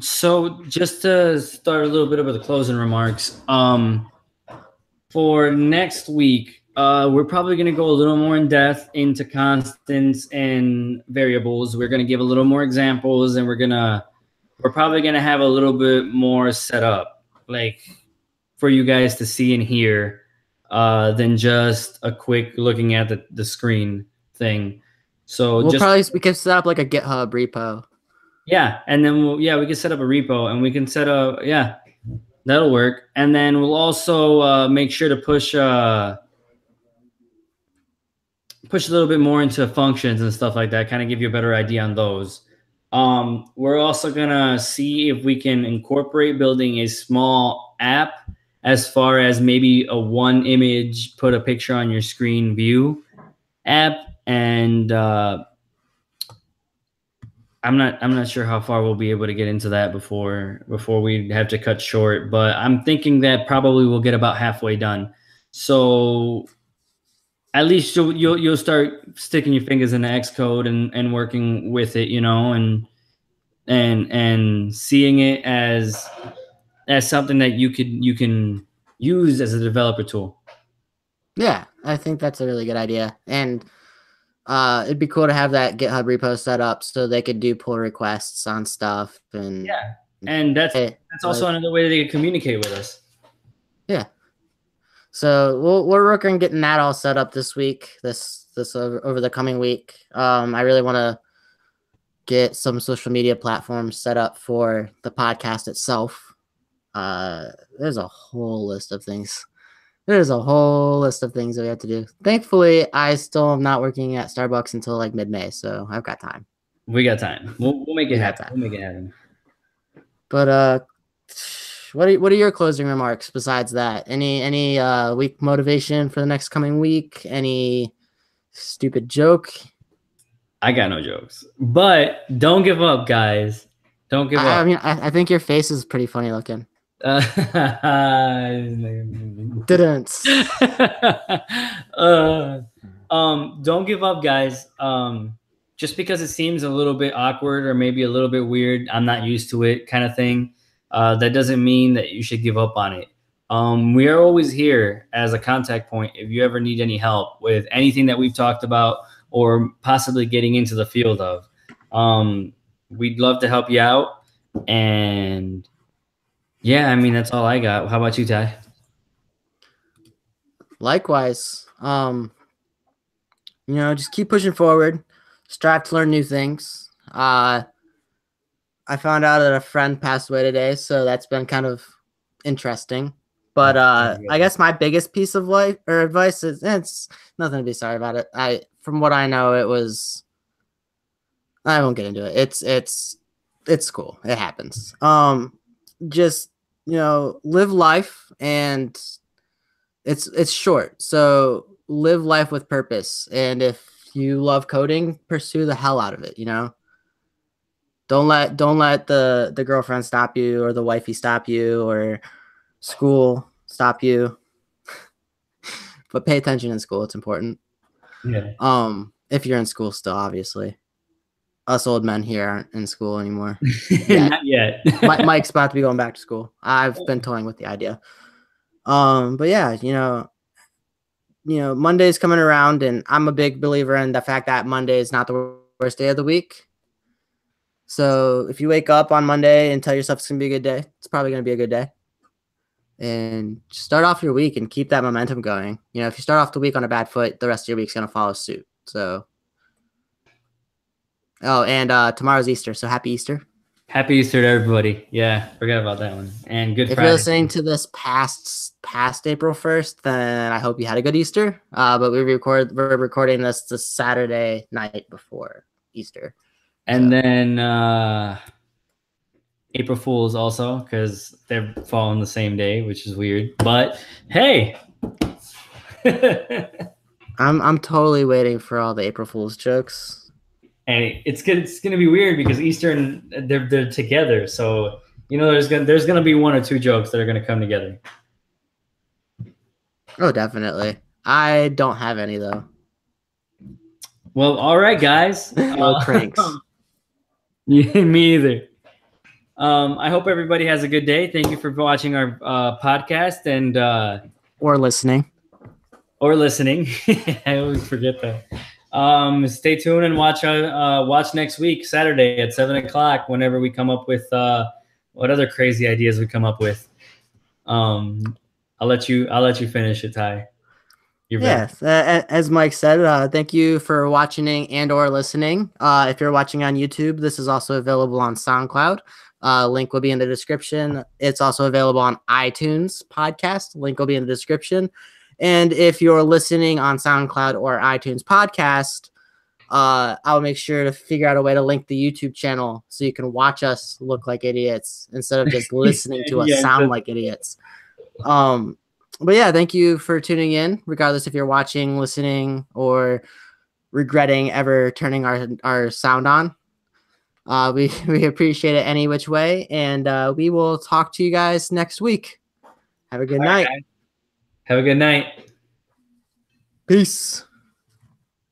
so just to start a little bit of the closing remarks, um, for next week, uh, we're probably going to go a little more in depth into constants and variables. We're going to give a little more examples, and we're going to we're probably gonna have a little bit more set up, like for you guys to see and hear, uh, than just a quick looking at the, the screen thing. So we'll just, probably we can set up like a GitHub repo. Yeah, and then we'll yeah we can set up a repo and we can set up yeah that'll work. And then we'll also uh, make sure to push uh, push a little bit more into functions and stuff like that. Kind of give you a better idea on those. Um, we're also gonna see if we can incorporate building a small app as far as maybe a one image, put a picture on your screen view app, and uh, I'm not I'm not sure how far we'll be able to get into that before before we have to cut short, but I'm thinking that probably we'll get about halfway done. So at least you'll you'll, you'll start sticking your fingers in the Xcode and, and working with it, you know, and and and seeing it as as something that you could you can use as a developer tool. Yeah, I think that's a really good idea. And uh, it'd be cool to have that GitHub repo set up so they could do pull requests on stuff and yeah. And that's that's also like, another way they could communicate with us. Yeah. So we'll, we're working on getting that all set up this week, this this over, over the coming week. Um, I really want to get some social media platforms set up for the podcast itself. Uh, there's a whole list of things. There's a whole list of things that we have to do. Thankfully, I still am not working at Starbucks until like mid May, so I've got time. We got time. We'll, we'll make it happen. We'll make it happen. But uh, what are what are your closing remarks besides that? Any any uh week motivation for the next coming week? Any stupid joke? I got no jokes, but don't give up, guys. Don't give I, up. I mean, I, I, think your face is pretty funny looking. Uh, Didn't. uh, um, don't give up, guys. Um, just because it seems a little bit awkward or maybe a little bit weird, I'm not used to it, kind of thing uh, that doesn't mean that you should give up on it. Um, we are always here as a contact point if you ever need any help with anything that we've talked about or possibly getting into the field of. Um, we'd love to help you out. And yeah, I mean, that's all I got. How about you, Ty? Likewise. Um, you know, just keep pushing forward, strive to learn new things. Uh, I found out that a friend passed away today, so that's been kind of interesting. But uh, I guess my biggest piece of life or advice is it's nothing to be sorry about it. I from what I know, it was. I won't get into it. It's it's it's cool. It happens. Um, just you know, live life, and it's it's short. So live life with purpose. And if you love coding, pursue the hell out of it. You know, don't let don't let the the girlfriend stop you or the wifey stop you or school stop you. but pay attention in school. It's important. Yeah. Um, if you're in school still, obviously. Us old men here aren't in school anymore. Not yet. Mike's about to be going back to school. I've been toying with the idea. Um, but yeah, you know, you know, Monday's coming around, and I'm a big believer in the fact that Monday is not the worst day of the week. So if you wake up on Monday and tell yourself it's gonna be a good day, it's probably gonna be a good day. And start off your week and keep that momentum going. You know, if you start off the week on a bad foot, the rest of your week's gonna follow suit. So Oh, and uh tomorrow's Easter, so happy Easter. Happy Easter to everybody. Yeah, forgot about that one. And good If Friday. you're listening to this past past April first, then I hope you had a good Easter. Uh, but we record we're recording this the Saturday night before Easter. And then uh April Fools also because they're falling the same day, which is weird. But hey, I'm I'm totally waiting for all the April Fools jokes. And it's gonna it's gonna be weird because Eastern they're they're together, so you know there's gonna there's gonna be one or two jokes that are gonna come together. Oh, definitely. I don't have any though. Well, all right, guys. No Uh, cranks. Yeah, me either. Um, I hope everybody has a good day. Thank you for watching our uh, podcast and uh, Or listening. or listening. I always forget that. Um, stay tuned and watch uh, uh, watch next week, Saturday at seven o'clock. Whenever we come up with uh, what other crazy ideas we come up with. Um, I'll let you. I'll let you finish it, Ty. You're. Yes, uh, as Mike said, uh, thank you for watching and or listening. Uh, if you're watching on YouTube, this is also available on SoundCloud. Uh, link will be in the description. It's also available on iTunes podcast. Link will be in the description. And if you're listening on SoundCloud or iTunes podcast, uh, I'll make sure to figure out a way to link the YouTube channel so you can watch us look like idiots instead of just listening to us Yeah, sound like idiots. Um, but yeah, thank you for tuning in, regardless if you're watching, listening, or regretting ever turning our our sound on. Uh, we we appreciate it any which way, and uh, we will talk to you guys next week. Have a good All right, night. guys. Have a good night. Peace.